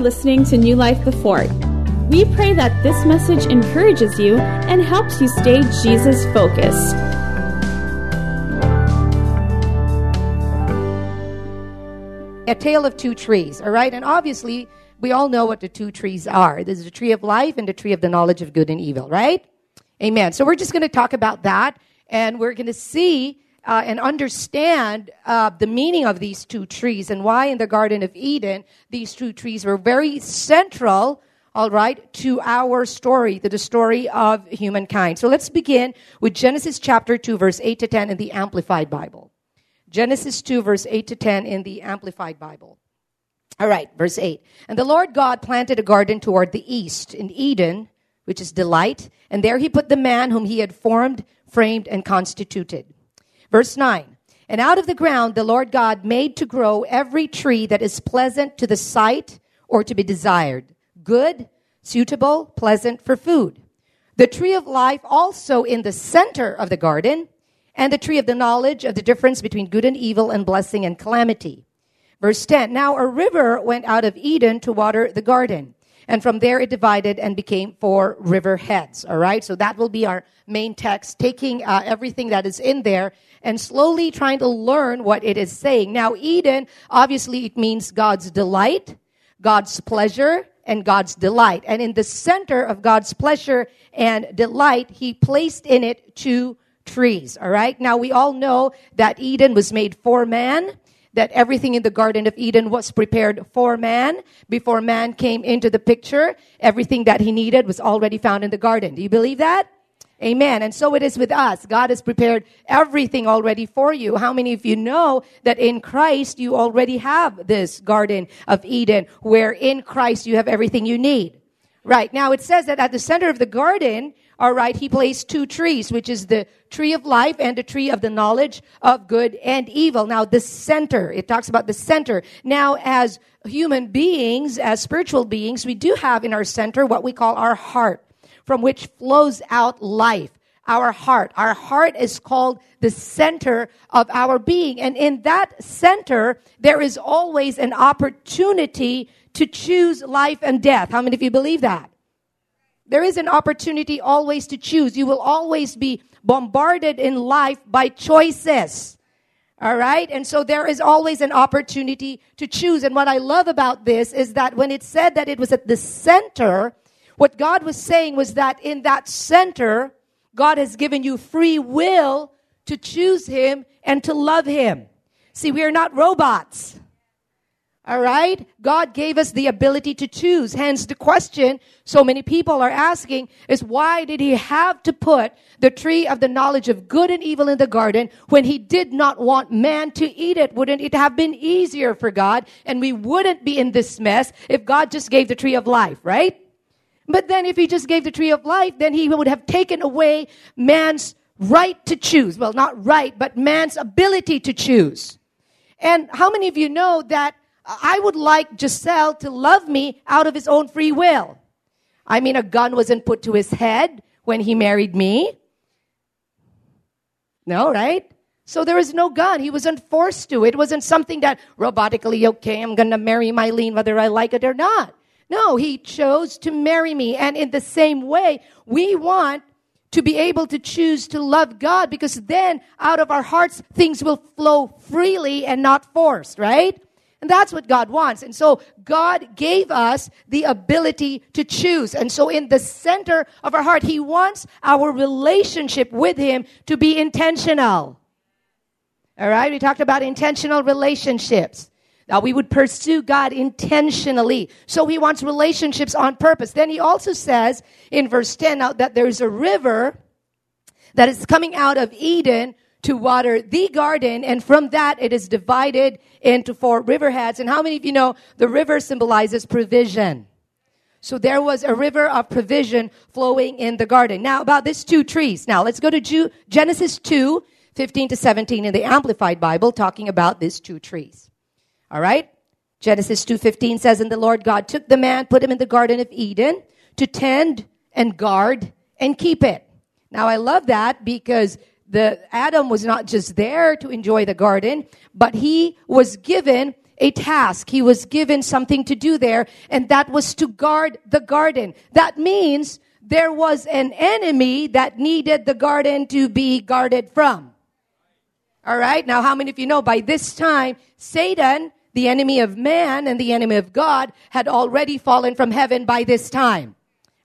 for listening to New Life Before. We pray that this message encourages you and helps you stay Jesus focused. A tale of two trees, all right? And obviously, we all know what the two trees are. There's the tree of life and the tree of the knowledge of good and evil, right? Amen. So we're just going to talk about that, and we're going to see uh, and understand uh, the meaning of these two trees and why in the Garden of Eden these two trees were very central, all right, to our story, to the story of humankind. So let's begin with Genesis chapter 2, verse 8 to 10 in the Amplified Bible. Genesis 2, verse 8 to 10 in the Amplified Bible. All right, verse 8. And the Lord God planted a garden toward the east in Eden, which is delight, and there he put the man whom he had formed, framed, and constituted. Verse 9. And out of the ground the Lord God made to grow every tree that is pleasant to the sight or to be desired, good, suitable, pleasant for food. The tree of life also in the center of the garden, and the tree of the knowledge of the difference between good and evil and blessing and calamity. Verse 10 Now a river went out of Eden to water the garden. And from there it divided and became four river heads. All right. So that will be our main text, taking uh, everything that is in there and slowly trying to learn what it is saying. Now, Eden, obviously, it means God's delight, God's pleasure, and God's delight. And in the center of God's pleasure and delight, He placed in it two trees. All right. Now, we all know that Eden was made for man that everything in the Garden of Eden was prepared for man. Before man came into the picture, everything that he needed was already found in the garden. Do you believe that? Amen. And so it is with us. God has prepared everything already for you. How many of you know that in Christ you already have this Garden of Eden where in Christ you have everything you need? Right. Now it says that at the center of the garden, all right, he placed two trees, which is the tree of life and the tree of the knowledge of good and evil. Now the center, it talks about the center. Now as human beings, as spiritual beings, we do have in our center what we call our heart from which flows out life. Our heart. Our heart is called the center of our being. And in that center, there is always an opportunity to choose life and death. How many of you believe that? There is an opportunity always to choose. You will always be bombarded in life by choices. All right. And so there is always an opportunity to choose. And what I love about this is that when it said that it was at the center, what God was saying was that in that center, God has given you free will to choose Him and to love Him. See, we are not robots. All right? God gave us the ability to choose. Hence, the question so many people are asking is why did He have to put the tree of the knowledge of good and evil in the garden when He did not want man to eat it? Wouldn't it have been easier for God and we wouldn't be in this mess if God just gave the tree of life, right? But then if he just gave the tree of life, then he would have taken away man's right to choose. Well, not right, but man's ability to choose. And how many of you know that I would like Giselle to love me out of his own free will? I mean, a gun wasn't put to his head when he married me. No, right? So there was no gun. He wasn't forced to. It wasn't something that robotically, okay, I'm going to marry Mylene whether I like it or not. No, he chose to marry me. And in the same way, we want to be able to choose to love God because then out of our hearts, things will flow freely and not forced, right? And that's what God wants. And so God gave us the ability to choose. And so in the center of our heart, He wants our relationship with Him to be intentional. All right. We talked about intentional relationships. Now we would pursue God intentionally. So he wants relationships on purpose. Then he also says in verse 10 now that there's a river that is coming out of Eden to water the garden, and from that it is divided into four riverheads. And how many of you know the river symbolizes provision? So there was a river of provision flowing in the garden. Now about these two trees. Now let's go to Genesis 2, 15 to 17 in the Amplified Bible, talking about these two trees. All right? Genesis 2:15 says and the Lord God took the man put him in the garden of Eden to tend and guard and keep it. Now I love that because the Adam was not just there to enjoy the garden, but he was given a task. He was given something to do there, and that was to guard the garden. That means there was an enemy that needed the garden to be guarded from. All right. Now, how many of you know by this time, Satan, the enemy of man and the enemy of God, had already fallen from heaven by this time?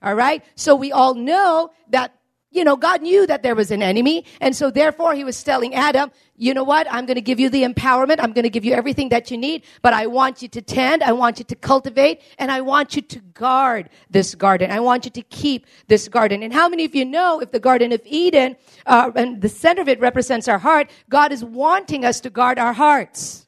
All right. So we all know that you know, God knew that there was an enemy. And so therefore he was telling Adam, you know what? I'm going to give you the empowerment. I'm going to give you everything that you need, but I want you to tend. I want you to cultivate and I want you to guard this garden. I want you to keep this garden. And how many of you know if the Garden of Eden, uh, and the center of it represents our heart, God is wanting us to guard our hearts.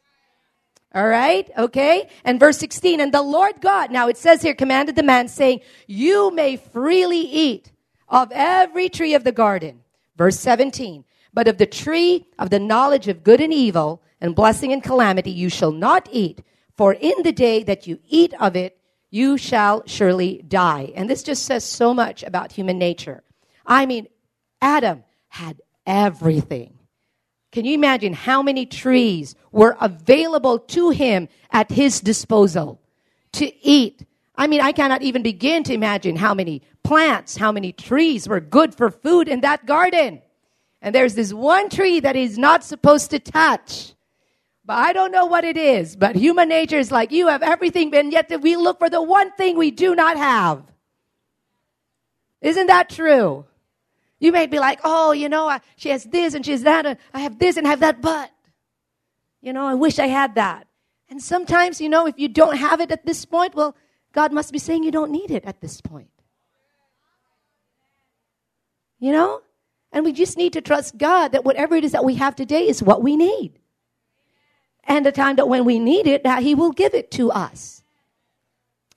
All right. Okay. And verse 16, and the Lord God, now it says here, commanded the man saying, you may freely eat of every tree of the garden. Verse 17. But of the tree of the knowledge of good and evil and blessing and calamity you shall not eat, for in the day that you eat of it, you shall surely die. And this just says so much about human nature. I mean, Adam had everything. Can you imagine how many trees were available to him at his disposal to eat? I mean, I cannot even begin to imagine how many plants, how many trees were good for food in that garden. And there's this one tree that he's not supposed to touch. But I don't know what it is. But human nature is like, you have everything, and yet we look for the one thing we do not have. Isn't that true? You may be like, oh, you know, I, she has this and she has that, and I have this and I have that, but, you know, I wish I had that. And sometimes, you know, if you don't have it at this point, well, God must be saying you don't need it at this point. You know? And we just need to trust God that whatever it is that we have today is what we need. And the time that when we need it, that He will give it to us.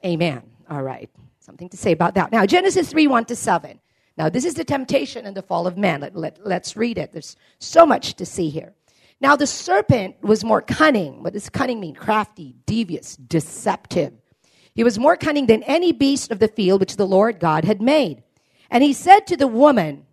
Amen. All right. Something to say about that. Now, Genesis 3 1 to 7. Now, this is the temptation and the fall of man. Let, let, let's read it. There's so much to see here. Now, the serpent was more cunning. What does cunning mean? Crafty, devious, deceptive. He was more cunning than any beast of the field which the Lord God had made. And he said to the woman,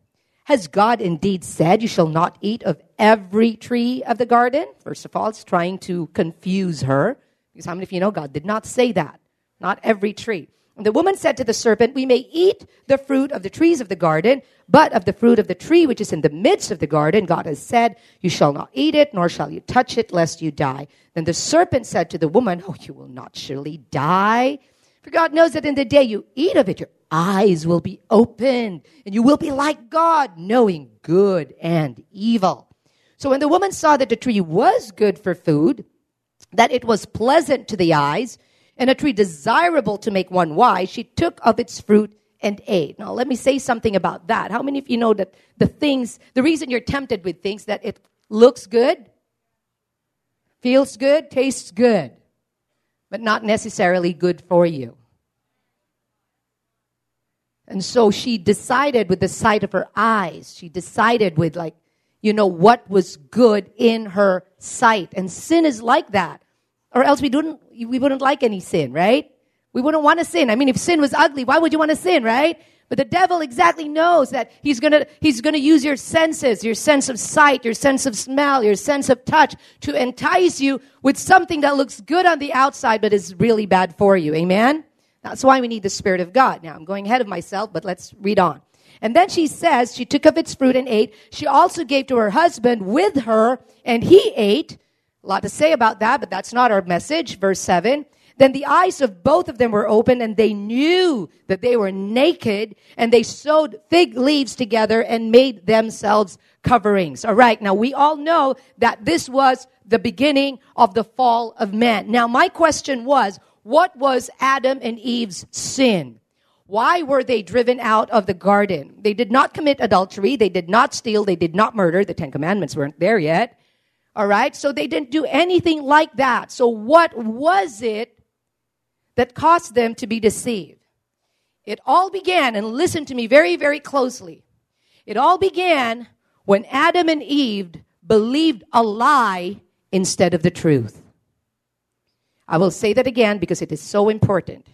Has God indeed said, You shall not eat of every tree of the garden? First of all, it's trying to confuse her. Because how many of you know God did not say that? Not every tree. The woman said to the serpent, We may eat the fruit of the trees of the garden, but of the fruit of the tree which is in the midst of the garden, God has said, You shall not eat it, nor shall you touch it, lest you die. Then the serpent said to the woman, Oh, you will not surely die. For God knows that in the day you eat of it, your eyes will be opened and you will be like God, knowing good and evil. So when the woman saw that the tree was good for food, that it was pleasant to the eyes, and a tree desirable to make one wise, she took of its fruit and ate. Now, let me say something about that. How many of you know that the things, the reason you're tempted with things, that it looks good, feels good, tastes good, but not necessarily good for you? And so she decided with the sight of her eyes, she decided with like, you know, what was good in her sight. And sin is like that. Or else we wouldn't, we wouldn't like any sin, right? We wouldn't want to sin. I mean, if sin was ugly, why would you want to sin, right? But the devil exactly knows that he's gonna, he's gonna use your senses, your sense of sight, your sense of smell, your sense of touch to entice you with something that looks good on the outside but is really bad for you. Amen? That's why we need the Spirit of God. Now, I'm going ahead of myself, but let's read on. And then she says, she took of its fruit and ate. She also gave to her husband with her, and he ate. Lot to say about that, but that's not our message. Verse 7. Then the eyes of both of them were open, and they knew that they were naked, and they sewed fig leaves together and made themselves coverings. All right, now we all know that this was the beginning of the fall of man. Now, my question was, what was Adam and Eve's sin? Why were they driven out of the garden? They did not commit adultery. They did not steal. They did not murder. The Ten Commandments weren't there yet. All right. So they didn't do anything like that. So what was it that caused them to be deceived? It all began, and listen to me very, very closely. It all began when Adam and Eve believed a lie instead of the truth. I will say that again because it is so important.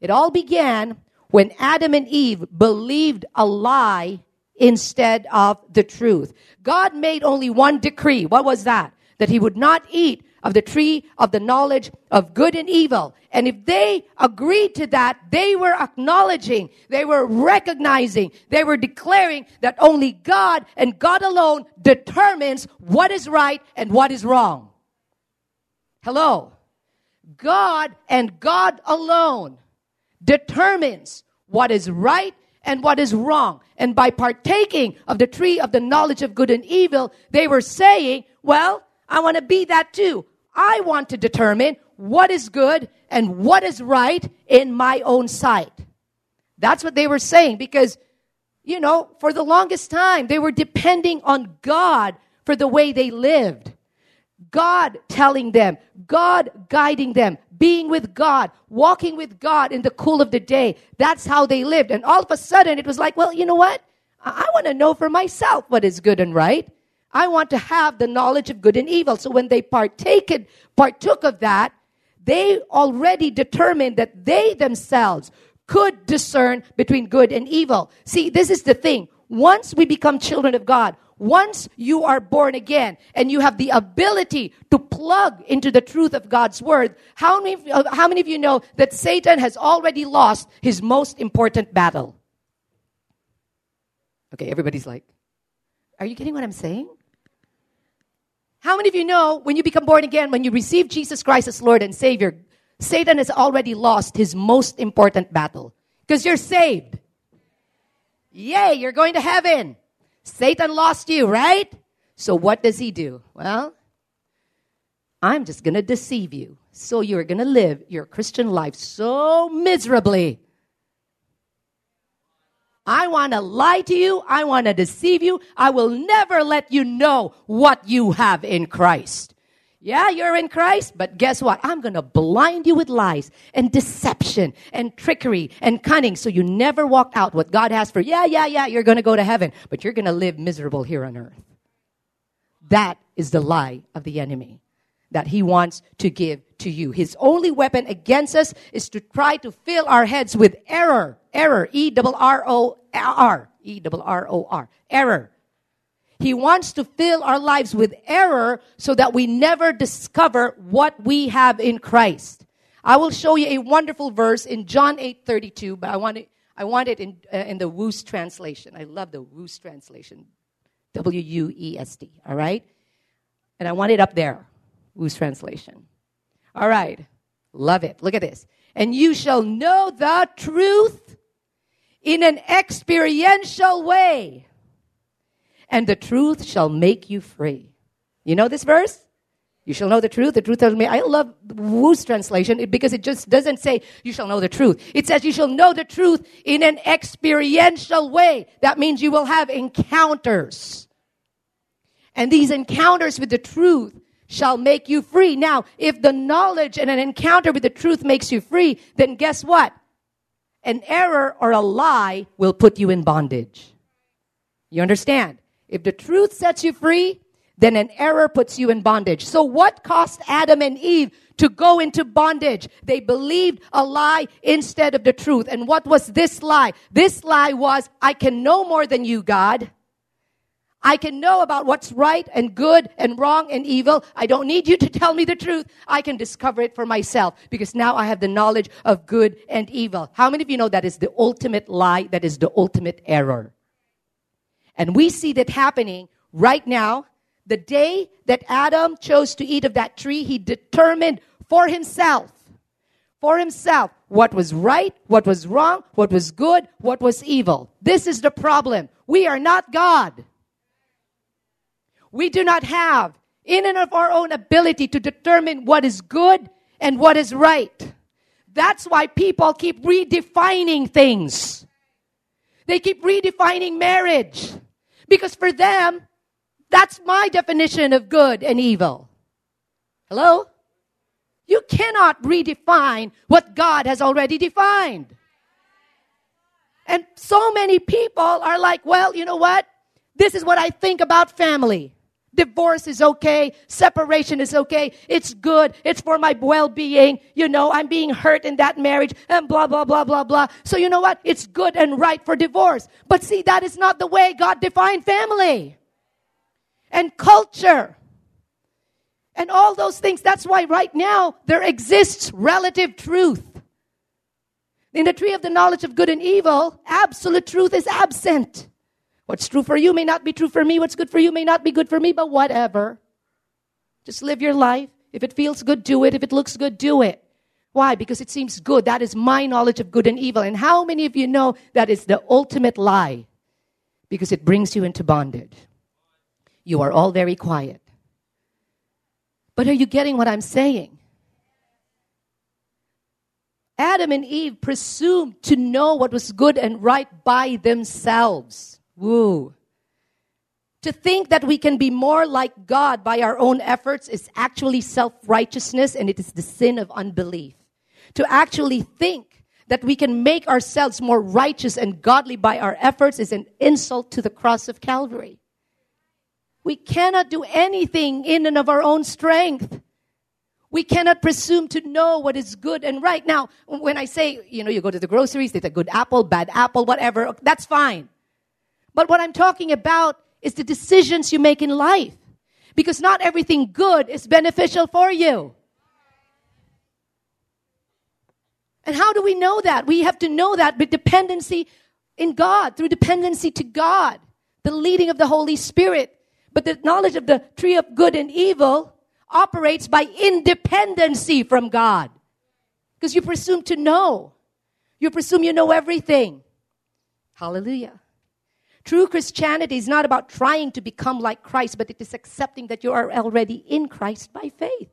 It all began when Adam and Eve believed a lie instead of the truth. God made only one decree. What was that? That he would not eat of the tree of the knowledge of good and evil. And if they agreed to that, they were acknowledging, they were recognizing, they were declaring that only God and God alone determines what is right and what is wrong. Hello. God and God alone determines what is right and what is wrong. And by partaking of the tree of the knowledge of good and evil, they were saying, well, I want to be that too. I want to determine what is good and what is right in my own sight. That's what they were saying because, you know, for the longest time, they were depending on God for the way they lived. God telling them, God guiding them, being with God, walking with God in the cool of the day. That's how they lived. And all of a sudden it was like, well, you know what? I, I want to know for myself what is good and right. I want to have the knowledge of good and evil. So when they partaken, partook of that, they already determined that they themselves could discern between good and evil. See, this is the thing. Once we become children of God, once you are born again and you have the ability to plug into the truth of God's word, how many, how many of you know that Satan has already lost his most important battle? Okay, everybody's like, are you getting what I'm saying? How many of you know when you become born again, when you receive Jesus Christ as Lord and Savior, Satan has already lost his most important battle? Because you're saved. Yay, you're going to heaven. Satan lost you, right? So what does he do? Well, I'm just going to deceive you. So you're going to live your Christian life so miserably. I want to lie to you. I want to deceive you. I will never let you know what you have in Christ. Yeah, you're in Christ, but guess what? I'm going to blind you with lies and deception and trickery and cunning so you never walk out what God has for. You. Yeah, yeah, yeah, you're going to go to heaven, but you're going to live miserable here on earth. That is the lie of the enemy that he wants to give to you. His only weapon against us is to try to fill our heads with error. Error. E double R O R. E double R O R. Error. He wants to fill our lives with error so that we never discover what we have in Christ. I will show you a wonderful verse in John 8 32, but I want it, I want it in, uh, in the Wuest translation. I love the Wuest translation. W U E S T, all right? And I want it up there, Wuest translation. All right, love it. Look at this. And you shall know the truth in an experiential way and the truth shall make you free. You know this verse? You shall know the truth. The truth shall me. I love Wuest translation because it just doesn't say you shall know the truth. It says you shall know the truth in an experiential way. That means you will have encounters. And these encounters with the truth shall make you free. Now, if the knowledge and an encounter with the truth makes you free, then guess what? An error or a lie will put you in bondage. You understand? If the truth sets you free, then an error puts you in bondage. So what caused Adam and Eve to go into bondage? They believed a lie instead of the truth. And what was this lie? This lie was, I can know more than you, God. I can know about what's right and good and wrong and evil. I don't need you to tell me the truth. I can discover it for myself because now I have the knowledge of good and evil. How many of you know that is the ultimate lie? That is the ultimate error. And we see that happening right now. The day that Adam chose to eat of that tree, he determined for himself, for himself, what was right, what was wrong, what was good, what was evil. This is the problem. We are not God. We do not have, in and of our own ability, to determine what is good and what is right. That's why people keep redefining things. They keep redefining marriage. Because for them, that's my definition of good and evil. Hello? You cannot redefine what God has already defined. And so many people are like, well, you know what? This is what I think about family. Divorce is okay. Separation is okay. It's good. It's for my well-being. You know, I'm being hurt in that marriage and blah, blah, blah, blah, blah. So you know what? It's good and right for divorce. But see, that is not the way God defined family and culture and all those things. That's why right now there exists relative truth. In the tree of the knowledge of good and evil, absolute truth is absent. What's true for you may not be true for me. What's good for you may not be good for me, but whatever. Just live your life. If it feels good, do it. If it looks good, do it. Why? Because it seems good. That is my knowledge of good and evil. And how many of you know that is the ultimate lie? Because it brings you into bondage. You are all very quiet. But are you getting what I'm saying? Adam and Eve presumed to know what was good and right by themselves. Woo. To think that we can be more like God by our own efforts is actually self righteousness and it is the sin of unbelief. To actually think that we can make ourselves more righteous and godly by our efforts is an insult to the cross of Calvary. We cannot do anything in and of our own strength. We cannot presume to know what is good and right. Now, when I say, you know, you go to the groceries, there's a good apple, bad apple, whatever, that's fine. But what I'm talking about is the decisions you make in life. Because not everything good is beneficial for you. And how do we know that? We have to know that with dependency in God, through dependency to God, the leading of the Holy Spirit. But the knowledge of the tree of good and evil operates by independency from God. Because you presume to know. You presume you know everything. Hallelujah. True Christianity is not about trying to become like Christ, but it is accepting that you are already in Christ by faith.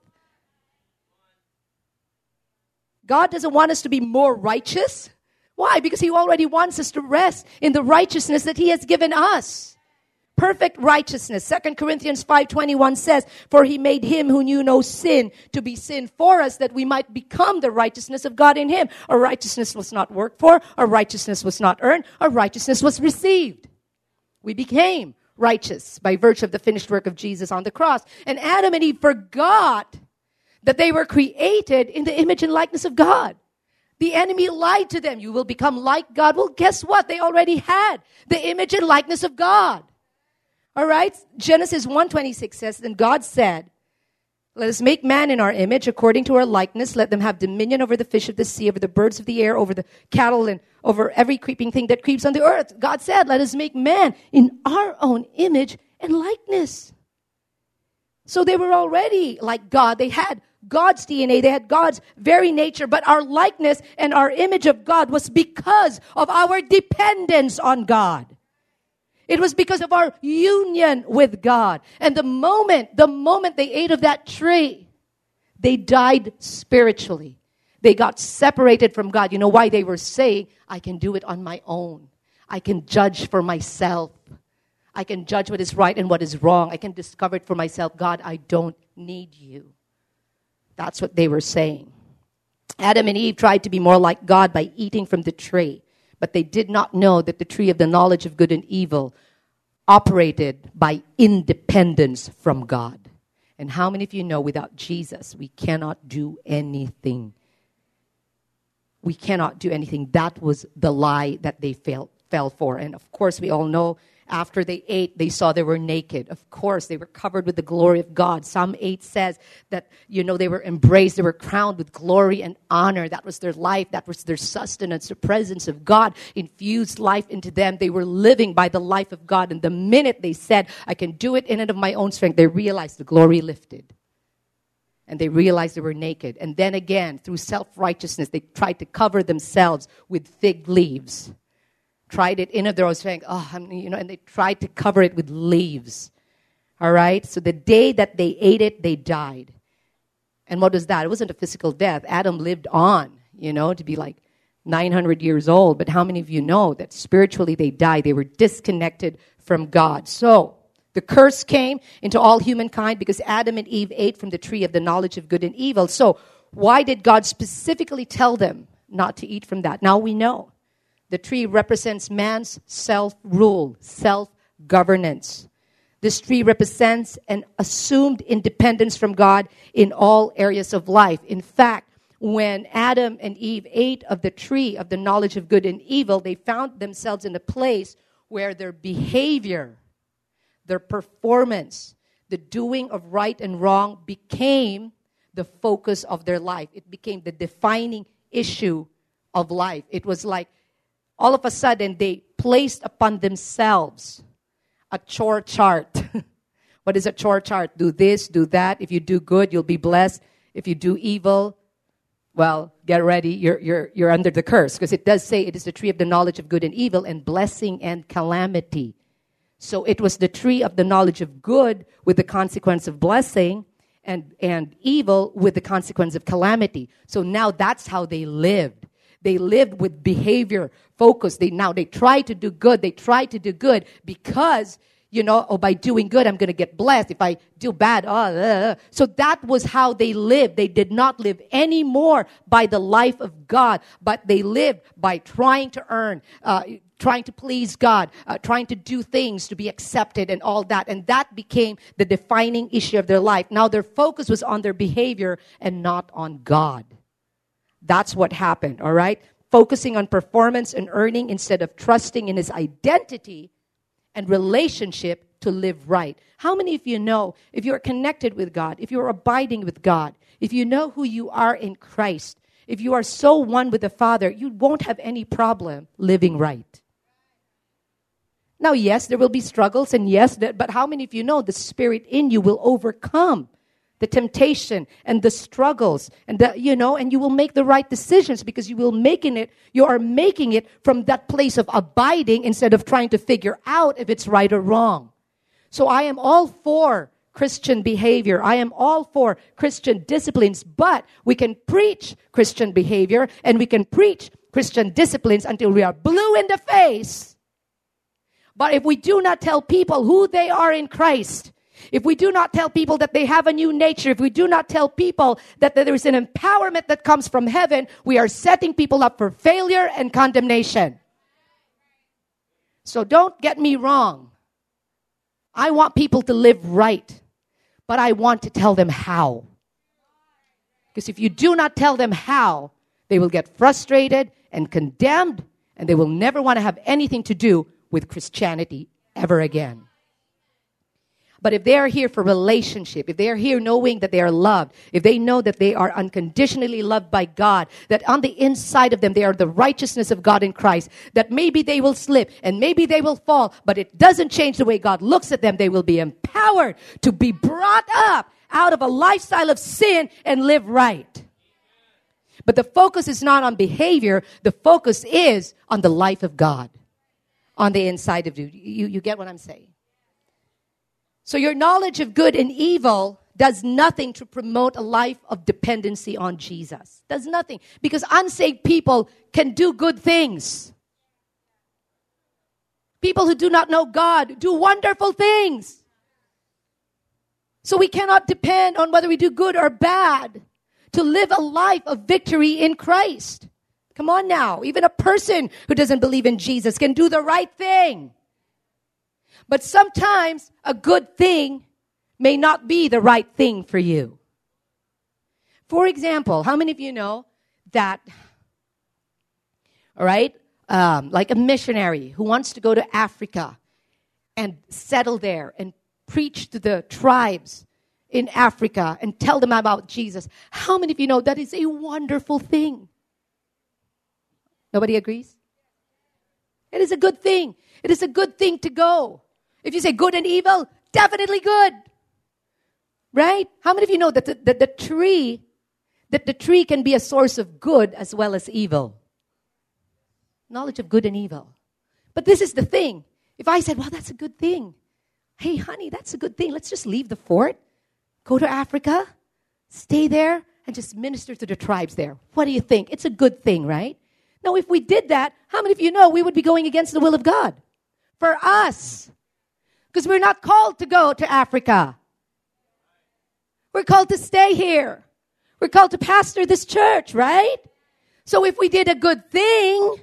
God doesn't want us to be more righteous. Why? Because He already wants us to rest in the righteousness that He has given us. Perfect righteousness. Second Corinthians 5.21 says, For He made Him who knew no sin to be sin for us that we might become the righteousness of God in Him. Our righteousness was not worked for. Our righteousness was not earned. Our righteousness was received. We became righteous by virtue of the finished work of Jesus on the cross. And Adam and Eve forgot that they were created in the image and likeness of God. The enemy lied to them. You will become like God. Well, guess what? They already had the image and likeness of God. All right? Genesis 1:26 says, "Then God said, let us make man in our image, according to our likeness. Let them have dominion over the fish of the sea, over the birds of the air, over the cattle, and over every creeping thing that creeps on the earth. God said, Let us make man in our own image and likeness. So they were already like God. They had God's DNA, they had God's very nature, but our likeness and our image of God was because of our dependence on God. It was because of our union with God. And the moment, the moment they ate of that tree, they died spiritually. They got separated from God. You know why? They were saying, I can do it on my own. I can judge for myself. I can judge what is right and what is wrong. I can discover it for myself. God, I don't need you. That's what they were saying. Adam and Eve tried to be more like God by eating from the tree but they did not know that the tree of the knowledge of good and evil operated by independence from God. And how many of you know without Jesus, we cannot do anything? We cannot do anything. That was the lie that they fell, fell for. And of course, we all know after they ate, they saw they were naked. Of course, they were covered with the glory of God. Psalm 8 says that, you know, they were embraced, they were crowned with glory and honor. That was their life, that was their sustenance. The presence of God infused life into them. They were living by the life of God. And the minute they said, I can do it in and of my own strength, they realized the glory lifted. And they realized they were naked. And then again, through self righteousness, they tried to cover themselves with fig leaves tried it in of their own strength. Oh, I'm, you know, and they tried to cover it with leaves. All right? So the day that they ate it, they died. And what was that? It wasn't a physical death. Adam lived on, you know, to be like 900 years old. But how many of you know that spiritually they died? They were disconnected from God. So, the curse came into all humankind because Adam and Eve ate from the tree of the knowledge of good and evil. So, why did God specifically tell them not to eat from that? Now we know. The tree represents man's self rule, self governance. This tree represents an assumed independence from God in all areas of life. In fact, when Adam and Eve ate of the tree of the knowledge of good and evil, they found themselves in a place where their behavior, their performance, the doing of right and wrong became the focus of their life. It became the defining issue of life. It was like all of a sudden they placed upon themselves a chore chart. what is a chore chart? Do this, do that. If you do good, you'll be blessed. If you do evil, well, get ready. You're, you're, you're under the curse because it does say it is the tree of the knowledge of good and evil and blessing and calamity. So it was the tree of the knowledge of good with the consequence of blessing and, and evil with the consequence of calamity. So now that's how they lived. They lived with behavior focus. They now they try to do good. They try to do good because you know, oh, by doing good, I'm going to get blessed. If I do bad, oh, uh, so that was how they lived. They did not live anymore by the life of God, but they lived by trying to earn, uh, trying to please God, uh, trying to do things to be accepted and all that. And that became the defining issue of their life. Now their focus was on their behavior and not on God. That's what happened, all right? Focusing on performance and earning instead of trusting in his identity and relationship to live right. How many of you know if you're connected with God, if you're abiding with God, if you know who you are in Christ, if you are so one with the Father, you won't have any problem living right. Now, yes, there will be struggles, and yes, but how many of you know the Spirit in you will overcome the temptation and the struggles and the, you know and you will make the right decisions because you will making it you are making it from that place of abiding instead of trying to figure out if it's right or wrong. So i am all for christian behavior. I am all for christian disciplines but we can preach christian behavior and we can preach christian disciplines until we are blue in the face but if we do not tell people who they are in christ if we do not tell people that they have a new nature, if we do not tell people that there is an empowerment that comes from heaven, we are setting people up for failure and condemnation. So don't get me wrong. I want people to live right, but I want to tell them how. Because if you do not tell them how, they will get frustrated and condemned, and they will never want to have anything to do with Christianity ever again. But if they are here for relationship, if they are here knowing that they are loved, if they know that they are unconditionally loved by God, that on the inside of them they are the righteousness of God in Christ, that maybe they will slip and maybe they will fall, but it doesn't change the way God looks at them. They will be empowered to be brought up out of a lifestyle of sin and live right. But the focus is not on behavior, the focus is on the life of God on the inside of you. You, you get what I'm saying? So your knowledge of good and evil does nothing to promote a life of dependency on Jesus. Does nothing. Because unsaved people can do good things. People who do not know God do wonderful things. So we cannot depend on whether we do good or bad to live a life of victory in Christ. Come on now. Even a person who doesn't believe in Jesus can do the right thing. But sometimes a good thing may not be the right thing for you. For example, how many of you know that, all right, um, like a missionary who wants to go to Africa and settle there and preach to the tribes in Africa and tell them about Jesus? How many of you know that is a wonderful thing? Nobody agrees? It is a good thing. It is a good thing to go. If you say good and evil, definitely good. Right? How many of you know that the, that the tree, that the tree can be a source of good as well as evil? Knowledge of good and evil. But this is the thing. If I said, well, that's a good thing. Hey, honey, that's a good thing. Let's just leave the fort, go to Africa, stay there, and just minister to the tribes there. What do you think? It's a good thing, right? Now, if we did that, how many of you know we would be going against the will of God? For us, because we're not called to go to Africa. We're called to stay here. We're called to pastor this church, right? So if we did a good thing,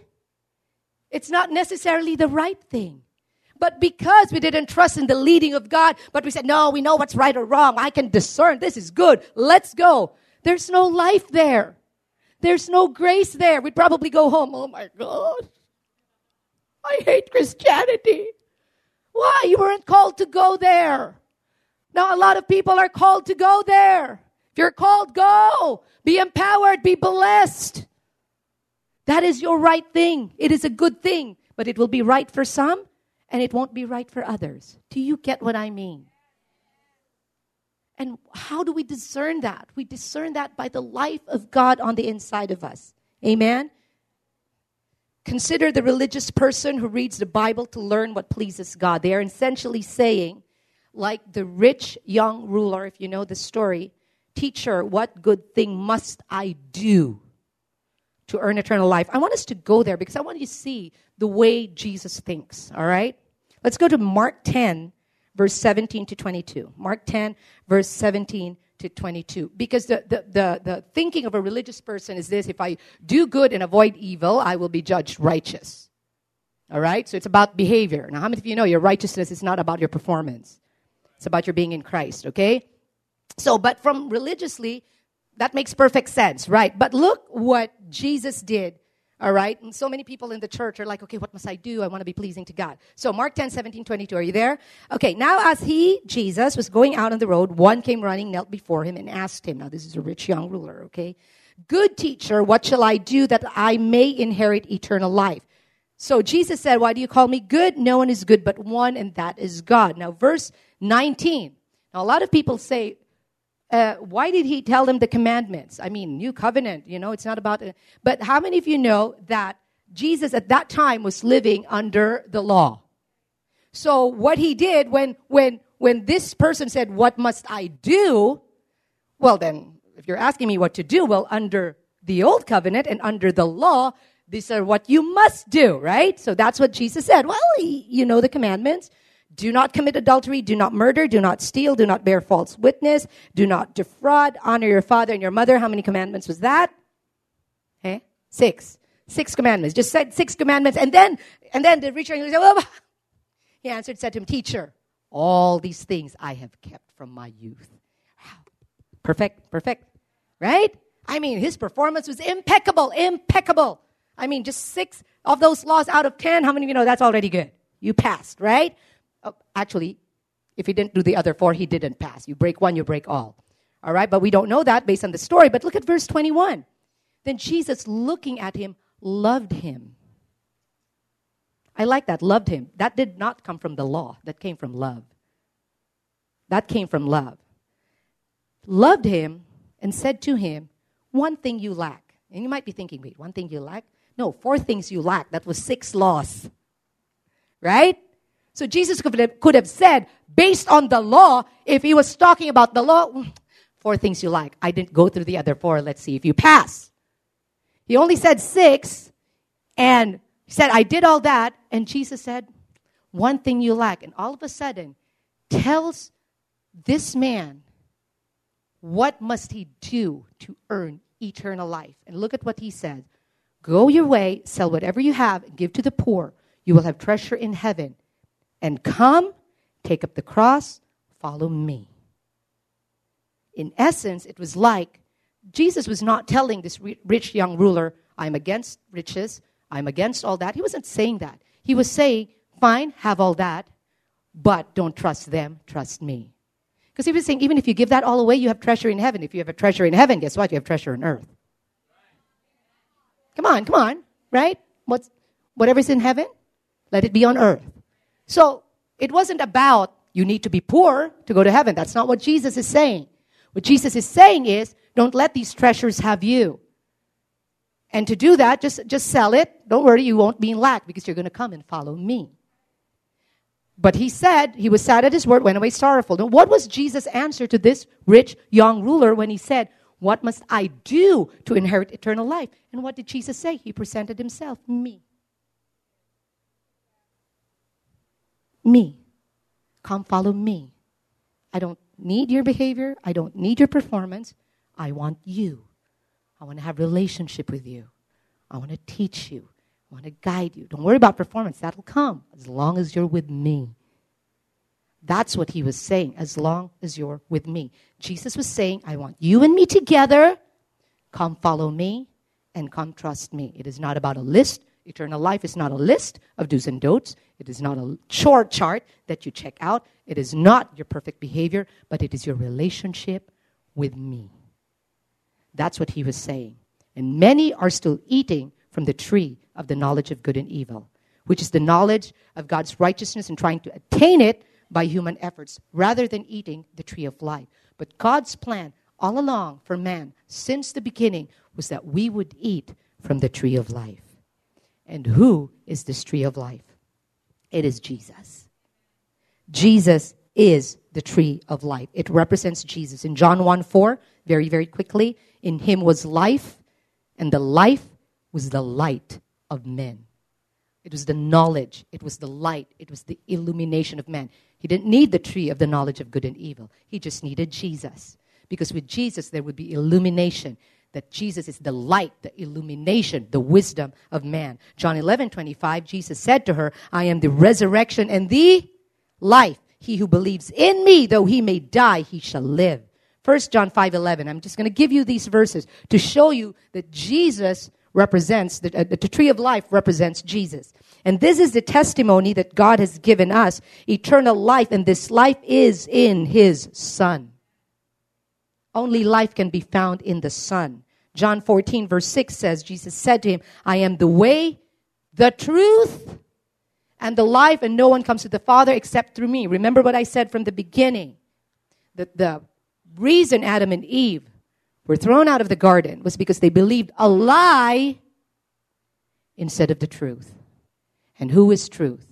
it's not necessarily the right thing. But because we didn't trust in the leading of God, but we said, no, we know what's right or wrong. I can discern. This is good. Let's go. There's no life there. There's no grace there. We'd probably go home. Oh my God. I hate Christianity. Why? You weren't called to go there. Now, a lot of people are called to go there. If you're called, go. Be empowered, be blessed. That is your right thing. It is a good thing, but it will be right for some and it won't be right for others. Do you get what I mean? And how do we discern that? We discern that by the life of God on the inside of us. Amen? Consider the religious person who reads the Bible to learn what pleases God. They are essentially saying, like the rich young ruler, if you know the story, Teacher, what good thing must I do to earn eternal life? I want us to go there because I want you to see the way Jesus thinks, all right? Let's go to Mark 10, verse 17 to 22. Mark 10, verse 17 to 22. Because the, the, the, the thinking of a religious person is this if I do good and avoid evil, I will be judged righteous. All right? So it's about behavior. Now, how many of you know your righteousness is not about your performance? It's about your being in Christ, okay? So, but from religiously, that makes perfect sense, right? But look what Jesus did all right? And so many people in the church are like, okay, what must I do? I want to be pleasing to God. So Mark 10, 17, 22. Are you there? Okay, now as he, Jesus, was going out on the road, one came running, knelt before him, and asked him, now this is a rich young ruler, okay? Good teacher, what shall I do that I may inherit eternal life? So Jesus said, why do you call me good? No one is good but one, and that is God. Now verse 19. Now a lot of people say, uh, why did he tell them the commandments? I mean, new covenant, you know, it's not about. Uh, but how many of you know that Jesus at that time was living under the law? So what he did when when when this person said, "What must I do?" Well, then, if you're asking me what to do, well, under the old covenant and under the law, these are what you must do, right? So that's what Jesus said. Well, you know the commandments. Do not commit adultery, do not murder, do not steal, do not bear false witness, do not defraud, honor your father and your mother. How many commandments was that? Okay, Six. Six commandments. Just said six commandments. And then, and then the rich young said, he answered, said to him, teacher, all these things I have kept from my youth. Perfect, perfect. Right? I mean, his performance was impeccable, impeccable. I mean, just six of those laws out of ten. How many of you know that's already good? You passed, right? Oh, actually, if he didn't do the other four, he didn't pass. You break one, you break all. All right, but we don't know that based on the story. But look at verse 21. Then Jesus, looking at him, loved him. I like that, loved him. That did not come from the law, that came from love. That came from love. Loved him and said to him, One thing you lack. And you might be thinking, wait, one thing you lack? No, four things you lack. That was six laws. Right? So Jesus could have, could have said, based on the law, if he was talking about the law, mm, four things you like. I didn't go through the other four. Let's see if you pass. He only said six, and he said, I did all that. And Jesus said, one thing you lack. And all of a sudden, tells this man, what must he do to earn eternal life? And look at what he said. Go your way, sell whatever you have, and give to the poor. You will have treasure in heaven and come, take up the cross, follow me. In essence, it was like Jesus was not telling this rich young ruler, I'm against riches, I'm against all that. He wasn't saying that. He was saying, fine, have all that, but don't trust them, trust me. Because he was saying, even if you give that all away, you have treasure in heaven. If you have a treasure in heaven, guess what? You have treasure on earth. Come on, come on, right? What's, whatever's in heaven, let it be on earth. So it wasn't about you need to be poor to go to heaven. That's not what Jesus is saying. What Jesus is saying is don't let these treasures have you. And to do that, just, just sell it. Don't worry, you won't be in lack because you're going to come and follow me. But he said, he was sad at his word, went away sorrowful. Now, what was Jesus' answer to this rich young ruler when he said, What must I do to inherit eternal life? And what did Jesus say? He presented himself, me. Me. Come follow me. I don't need your behavior. I don't need your performance. I want you. I want to have relationship with you. I want to teach you. I want to guide you. Don't worry about performance. That'll come as long as you're with me. That's what he was saying, as long as you're with me. Jesus was saying, I want you and me together. Come follow me and come trust me. It is not about a list. Eternal life is not a list of do's and don'ts. It is not a chore chart that you check out. It is not your perfect behavior, but it is your relationship with me. That's what he was saying. And many are still eating from the tree of the knowledge of good and evil, which is the knowledge of God's righteousness and trying to attain it by human efforts rather than eating the tree of life. But God's plan all along for man since the beginning was that we would eat from the tree of life. And who is this tree of life? It is Jesus. Jesus is the tree of life. It represents Jesus. In John 1 4, very, very quickly, in him was life, and the life was the light of men. It was the knowledge, it was the light, it was the illumination of men. He didn't need the tree of the knowledge of good and evil, he just needed Jesus. Because with Jesus, there would be illumination. That Jesus is the light, the illumination, the wisdom of man. John 11 25, Jesus said to her, I am the resurrection and the life. He who believes in me, though he may die, he shall live. 1 John 5 11. I'm just going to give you these verses to show you that Jesus represents, the, uh, the tree of life represents Jesus. And this is the testimony that God has given us eternal life, and this life is in his Son. Only life can be found in the Son. John 14, verse 6 says, Jesus said to him, I am the way, the truth, and the life, and no one comes to the Father except through me. Remember what I said from the beginning. That the reason Adam and Eve were thrown out of the garden was because they believed a lie instead of the truth. And who is truth?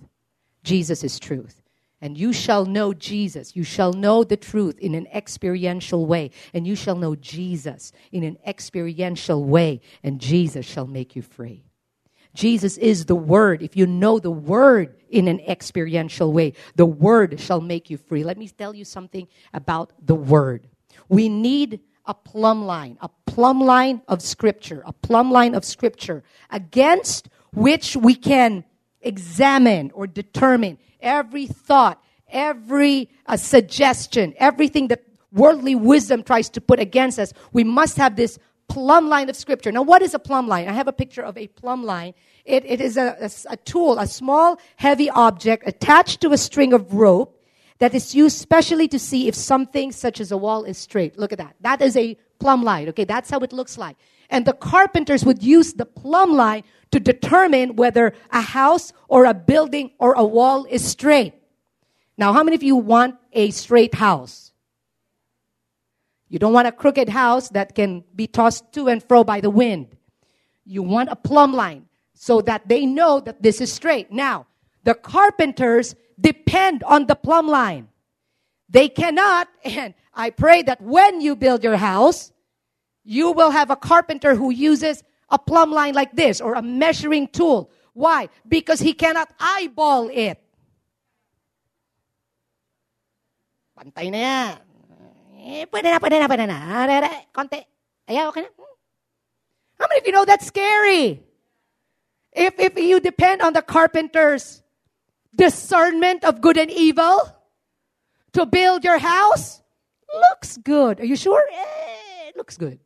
Jesus is truth. And you shall know Jesus. You shall know the truth in an experiential way. And you shall know Jesus in an experiential way. And Jesus shall make you free. Jesus is the Word. If you know the Word in an experiential way, the Word shall make you free. Let me tell you something about the Word. We need a plumb line, a plumb line of Scripture, a plumb line of Scripture against which we can examine or determine every thought, every uh, suggestion, everything that worldly wisdom tries to put against us. We must have this plumb line of scripture. Now, what is a plumb line? I have a picture of a plumb line. It, it is a, a, a tool, a small, heavy object attached to a string of rope that is used specially to see if something such as a wall is straight. Look at that. That is a plumb line. Okay, that's how it looks like. And the carpenters would use the plumb line to determine whether a house or a building or a wall is straight. Now, how many of you want a straight house? You don't want a crooked house that can be tossed to and fro by the wind. You want a plumb line so that they know that this is straight. Now, the carpenters depend on the plumb line. They cannot, and I pray that when you build your house, you will have a carpenter who uses a plumb line like this or a measuring tool. Why? Because he cannot eyeball it. Pantay na yan. Eh, pwede na, pwede na, pwede na. Konti. Ayan, okay na. How many of you know that's scary? If, if you depend on the carpenter's discernment of good and evil to build your house, looks good. Are you sure? Eh, looks good.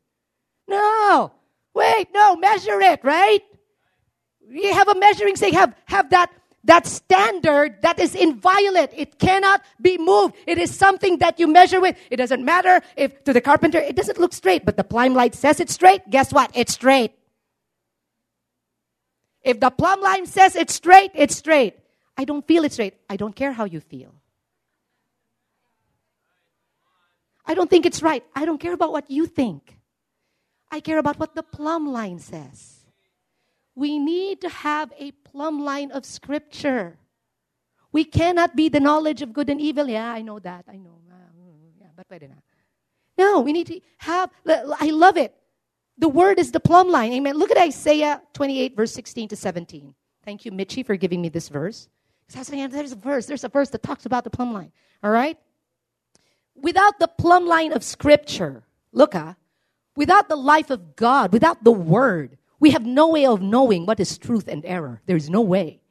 No. Wait, no, measure it, right? You have a measuring stick, have, have that, that standard that is inviolate. It cannot be moved. It is something that you measure with. It doesn't matter if to the carpenter it doesn't look straight, but the plumb line says it's straight. Guess what? It's straight. If the plumb line says it's straight, it's straight. I don't feel it straight. I don't care how you feel. I don't think it's right. I don't care about what you think. I care about what the plumb line says. We need to have a plumb line of scripture. We cannot be the knowledge of good and evil. Yeah, I know that. I know. Mm, yeah, but pwede na. No, we need to have, I love it. The word is the plumb line. Amen. Look at Isaiah 28, verse 16 to 17. Thank you, Mitchie, for giving me this verse. There's a verse. There's a verse that talks about the plumb line. All right? Without the plumb line of scripture, look, ah, Without the life of God, without the Word, we have no way of knowing what is truth and error. There's no way.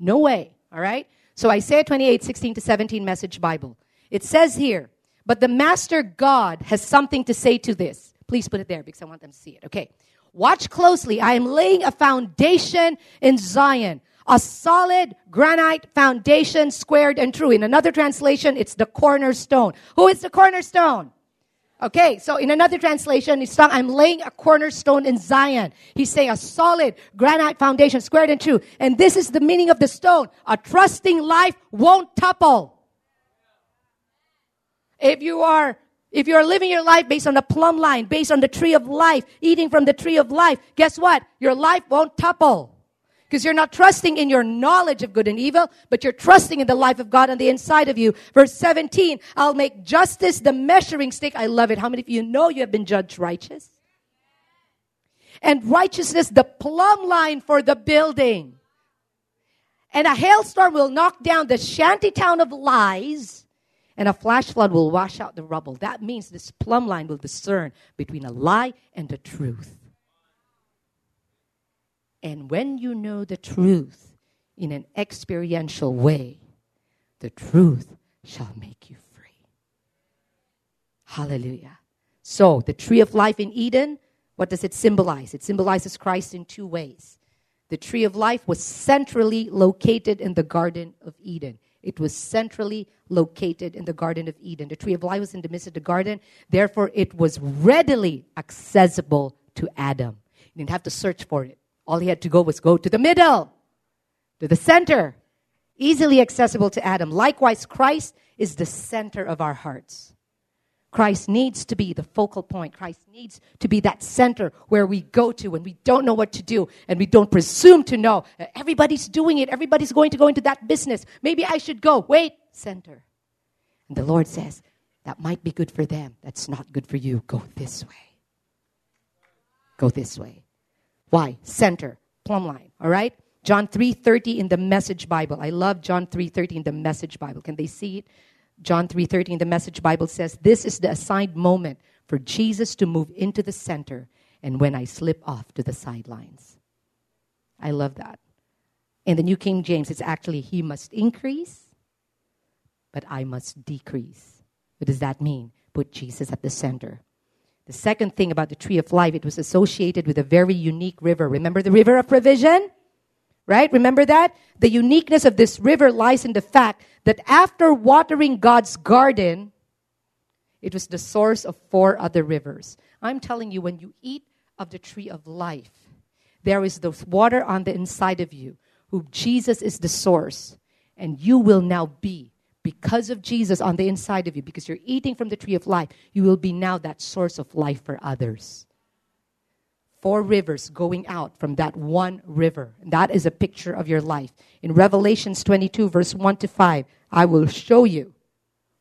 No way. All right? So Isaiah 28, 16 to 17, Message Bible. It says here, but the Master God has something to say to this. Please put it there because I want them to see it. Okay. Watch closely. I am laying a foundation in Zion, a solid granite foundation, squared and true. In another translation, it's the cornerstone. Who is the cornerstone? Okay, so in another translation, it's saying, I'm laying a cornerstone in Zion. He's saying a solid granite foundation, squared and true. And this is the meaning of the stone. A trusting life won't topple. If you are if you're living your life based on the plumb line, based on the tree of life, eating from the tree of life, guess what? Your life won't topple. Because you're not trusting in your knowledge of good and evil, but you're trusting in the life of God on the inside of you. Verse 17, I'll make justice the measuring stick. I love it. How many of you know you have been judged righteous? And righteousness the plumb line for the building. And a hailstorm will knock down the shanty town of lies and a flash flood will wash out the rubble. That means this plumb line will discern between a lie and the truth. And when you know the truth in an experiential way, the truth shall make you free. Hallelujah. So, the tree of life in Eden, what does it symbolize? It symbolizes Christ in two ways. The tree of life was centrally located in the Garden of Eden. It was centrally located in the Garden of Eden. The tree of life was in the midst of the garden. Therefore, it was readily accessible to Adam. He didn't have to search for it. All he had to go was go to the middle, to the center, easily accessible to Adam. Likewise, Christ is the center of our hearts. Christ needs to be the focal point. Christ needs to be that center where we go to when we don't know what to do and we don't presume to know. Everybody's doing it. Everybody's going to go into that business. Maybe I should go. Wait, center. And the Lord says, that might be good for them. That's not good for you. Go this way. Go this way. Why? Center, plumb line. All right? John 3:30 in the Message Bible. I love John 3:30 in the Message Bible. Can they see it? John 3:30 in the Message Bible says, "This is the assigned moment for Jesus to move into the center and when I slip off to the sidelines." I love that. In the New King James, it's actually he must increase, but I must decrease. What does that mean? Put Jesus at the center. The second thing about the tree of life, it was associated with a very unique river. Remember the river of provision? Right? Remember that? The uniqueness of this river lies in the fact that after watering God's garden, it was the source of four other rivers. I'm telling you, when you eat of the tree of life, there is the water on the inside of you, who Jesus is the source, and you will now be, because of Jesus on the inside of you, because you're eating from the tree of life, you will be now that source of life for others four rivers going out from that one river. That is a picture of your life. In Revelations 22, verse 1 to 5, I will show you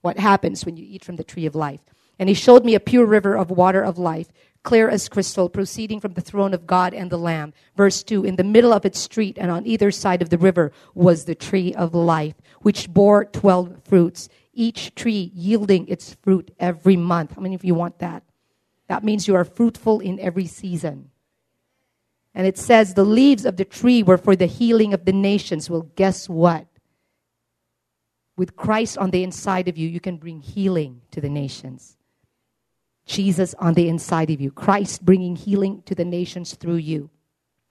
what happens when you eat from the tree of life. And he showed me a pure river of water of life, clear as crystal, proceeding from the throne of God and the Lamb. Verse 2 In the middle of its street and on either side of the river was the tree of life, which bore 12 fruits, each tree yielding its fruit every month. How many of you want that? That means you are fruitful in every season. And it says the leaves of the tree were for the healing of the nations. Well, guess what? With Christ on the inside of you, you can bring healing to the nations. Jesus on the inside of you, Christ bringing healing to the nations through you.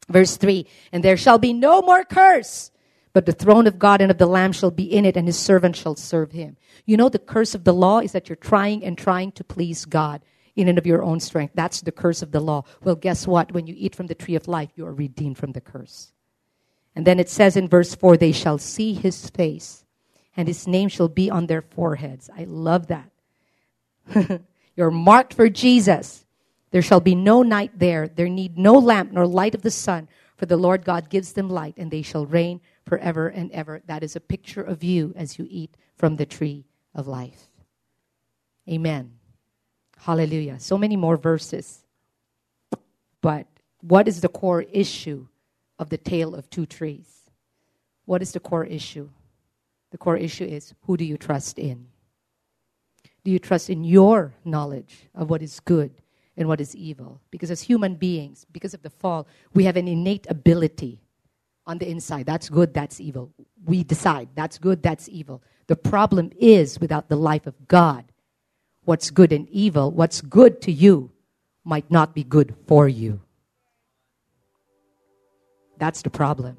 Verse 3 And there shall be no more curse, but the throne of God and of the Lamb shall be in it, and his servant shall serve him. You know, the curse of the law is that you're trying and trying to please God in and of your own strength. That's the curse of the law. Well, guess what? When you eat from the tree of life, you are redeemed from the curse. And then it says in verse 4 they shall see his face, and his name shall be on their foreheads. I love that. You're marked for Jesus. There shall be no night there. There need no lamp nor light of the sun, for the Lord God gives them light, and they shall reign forever and ever. That is a picture of you as you eat from the tree of life. Amen. Hallelujah. So many more verses. But what is the core issue of the tale of two trees? What is the core issue? The core issue is who do you trust in? Do you trust in your knowledge of what is good and what is evil? Because as human beings, because of the fall, we have an innate ability on the inside. That's good, that's evil. We decide that's good, that's evil. The problem is without the life of God, what's good and evil, what's good to you might not be good for you. That's the problem.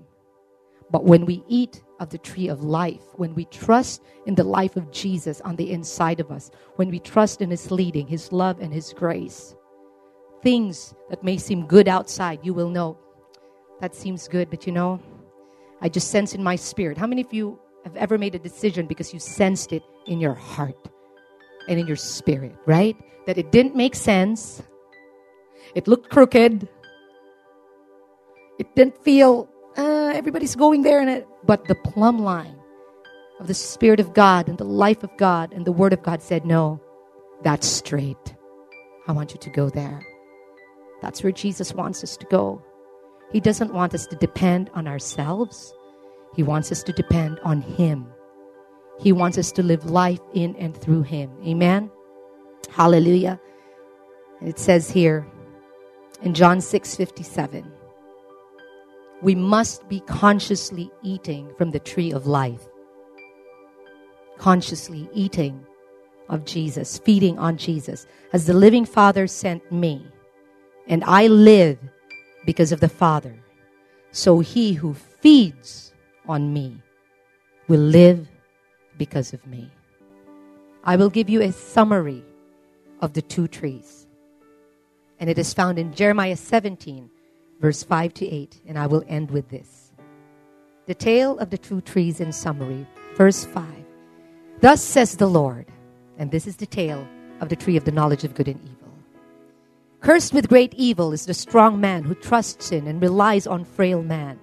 But when we eat of the tree of life, when we trust in the life of Jesus on the inside of us, when we trust in His leading, His love, and His grace, things that may seem good outside, you will know that seems good, but you know, I just sense in my spirit. How many of you have ever made a decision because you sensed it in your heart and in your spirit, right? That it didn't make sense, it looked crooked, it didn't feel uh, everybody's going there, and it, but the plumb line of the Spirit of God and the life of God and the Word of God said, No, that's straight. I want you to go there. That's where Jesus wants us to go. He doesn't want us to depend on ourselves, He wants us to depend on Him. He wants us to live life in and through Him. Amen? Hallelujah. And it says here in John 6 57 we must be consciously eating from the tree of life. Consciously eating of Jesus, feeding on Jesus. As the living Father sent me, and I live because of the Father, so he who feeds on me will live because of me. I will give you a summary of the two trees. And it is found in Jeremiah 17, verse 5 to 8, and I will end with this. The tale of the two trees in summary, verse 5. Thus says the Lord, and this is the tale of the tree of the knowledge of good and evil. Cursed with great evil is the strong man who trusts in and relies on frail man,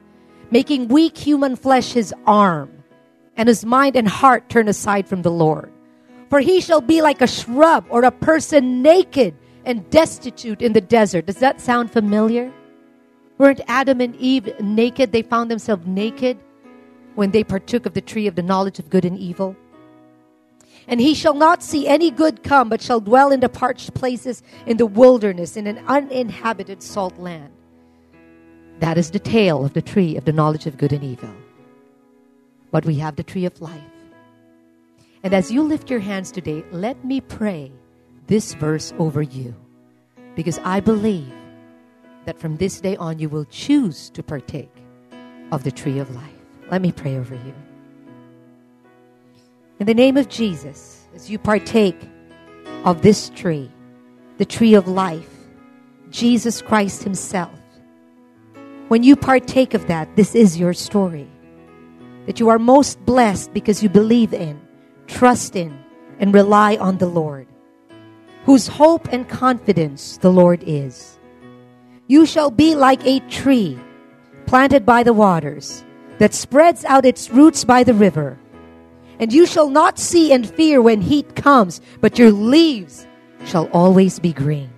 making weak human flesh his arm, and his mind and heart turn aside from the Lord. For he shall be like a shrub or a person naked and destitute in the desert. Does that sound familiar? Weren't Adam and Eve naked? They found themselves naked when they partook of the tree of the knowledge of good and evil. And he shall not see any good come, but shall dwell in the parched places in the wilderness, in an uninhabited salt land. That is the tale of the tree of the knowledge of good and evil. But we have the tree of life. And as you lift your hands today, let me pray this verse over you. Because I believe that from this day on you will choose to partake of the tree of life. Let me pray over you. In the name of Jesus, as you partake of this tree, the tree of life, Jesus Christ Himself, when you partake of that, this is your story. That you are most blessed because you believe in, trust in, and rely on the Lord, whose hope and confidence the Lord is. You shall be like a tree planted by the waters that spreads out its roots by the river. And you shall not see and fear when heat comes, but your leaves shall always be green.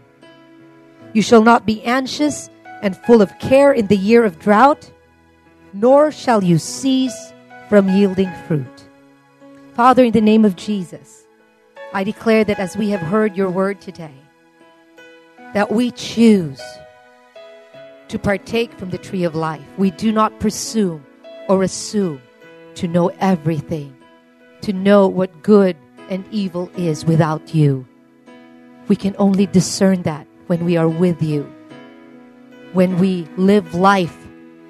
You shall not be anxious and full of care in the year of drought, nor shall you cease from yielding fruit. Father, in the name of Jesus, I declare that as we have heard your word today, that we choose to partake from the tree of life. We do not presume or assume to know everything, to know what good and evil is without you. We can only discern that when we are with you, when we live life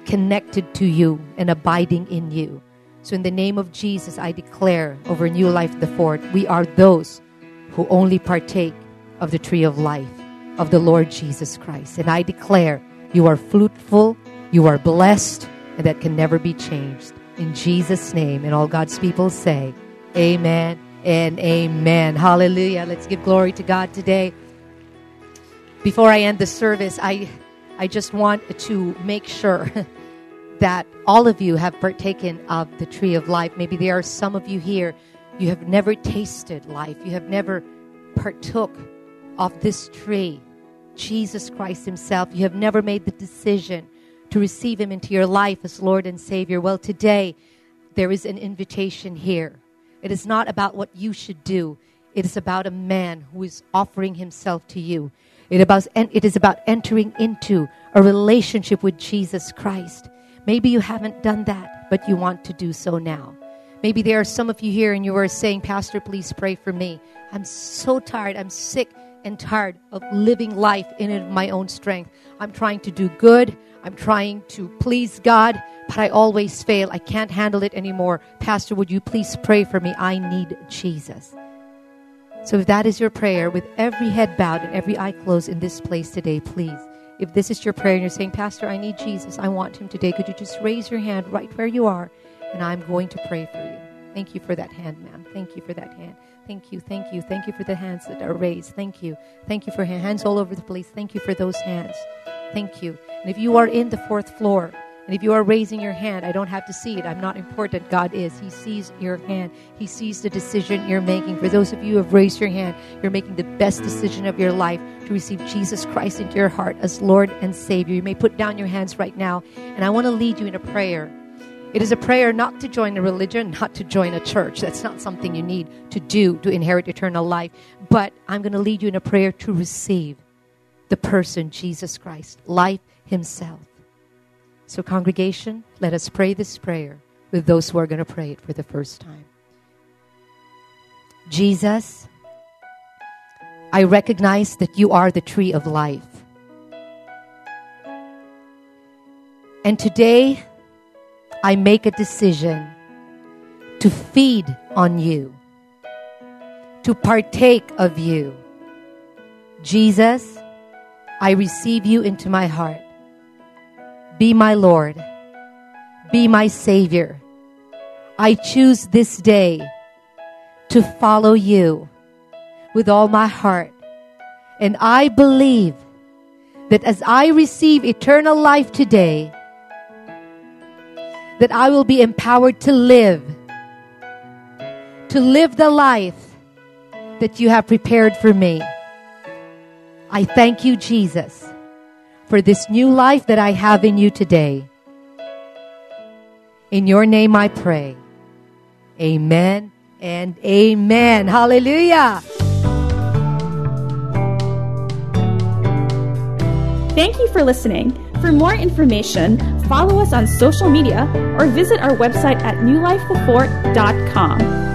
connected to you and abiding in you. So, in the name of Jesus, I declare over New Life the Fort, we are those who only partake of the tree of life of the Lord Jesus Christ. And I declare you are fruitful, you are blessed, and that can never be changed. In Jesus' name, and all God's people say, Amen and Amen. Hallelujah. Let's give glory to God today. Before I end the service, I, I just want to make sure that all of you have partaken of the tree of life. Maybe there are some of you here, you have never tasted life, you have never partook of this tree Jesus Christ Himself. You have never made the decision to receive Him into your life as Lord and Savior. Well, today there is an invitation here. It is not about what you should do, it is about a man who is offering himself to you. It, about, it is about entering into a relationship with Jesus Christ. Maybe you haven't done that, but you want to do so now. Maybe there are some of you here and you are saying, Pastor, please pray for me. I'm so tired. I'm sick and tired of living life in my own strength. I'm trying to do good. I'm trying to please God, but I always fail. I can't handle it anymore. Pastor, would you please pray for me? I need Jesus. So if that is your prayer, with every head bowed and every eye closed in this place today, please. If this is your prayer and you're saying, Pastor, I need Jesus, I want him today, could you just raise your hand right where you are and I'm going to pray for you. Thank you for that hand, ma'am. Thank you for that hand. Thank you, thank you, thank you for the hands that are raised. Thank you. Thank you for hands all over the place. Thank you for those hands. Thank you. And if you are in the fourth floor, and if you are raising your hand, I don't have to see it. I'm not important. God is. He sees your hand. He sees the decision you're making. For those of you who have raised your hand, you're making the best decision of your life to receive Jesus Christ into your heart as Lord and Savior. You may put down your hands right now, and I want to lead you in a prayer. It is a prayer not to join a religion, not to join a church. That's not something you need to do to inherit eternal life. But I'm going to lead you in a prayer to receive the person, Jesus Christ, life Himself. So, congregation, let us pray this prayer with those who are going to pray it for the first time. Jesus, I recognize that you are the tree of life. And today, I make a decision to feed on you, to partake of you. Jesus, I receive you into my heart. Be my Lord. Be my Savior. I choose this day to follow you with all my heart. And I believe that as I receive eternal life today, that I will be empowered to live, to live the life that you have prepared for me. I thank you, Jesus, for this new life that I have in you today. In your name I pray. Amen and amen. Hallelujah. Thank you for listening. For more information, follow us on social media or visit our website at newlifethefort.com.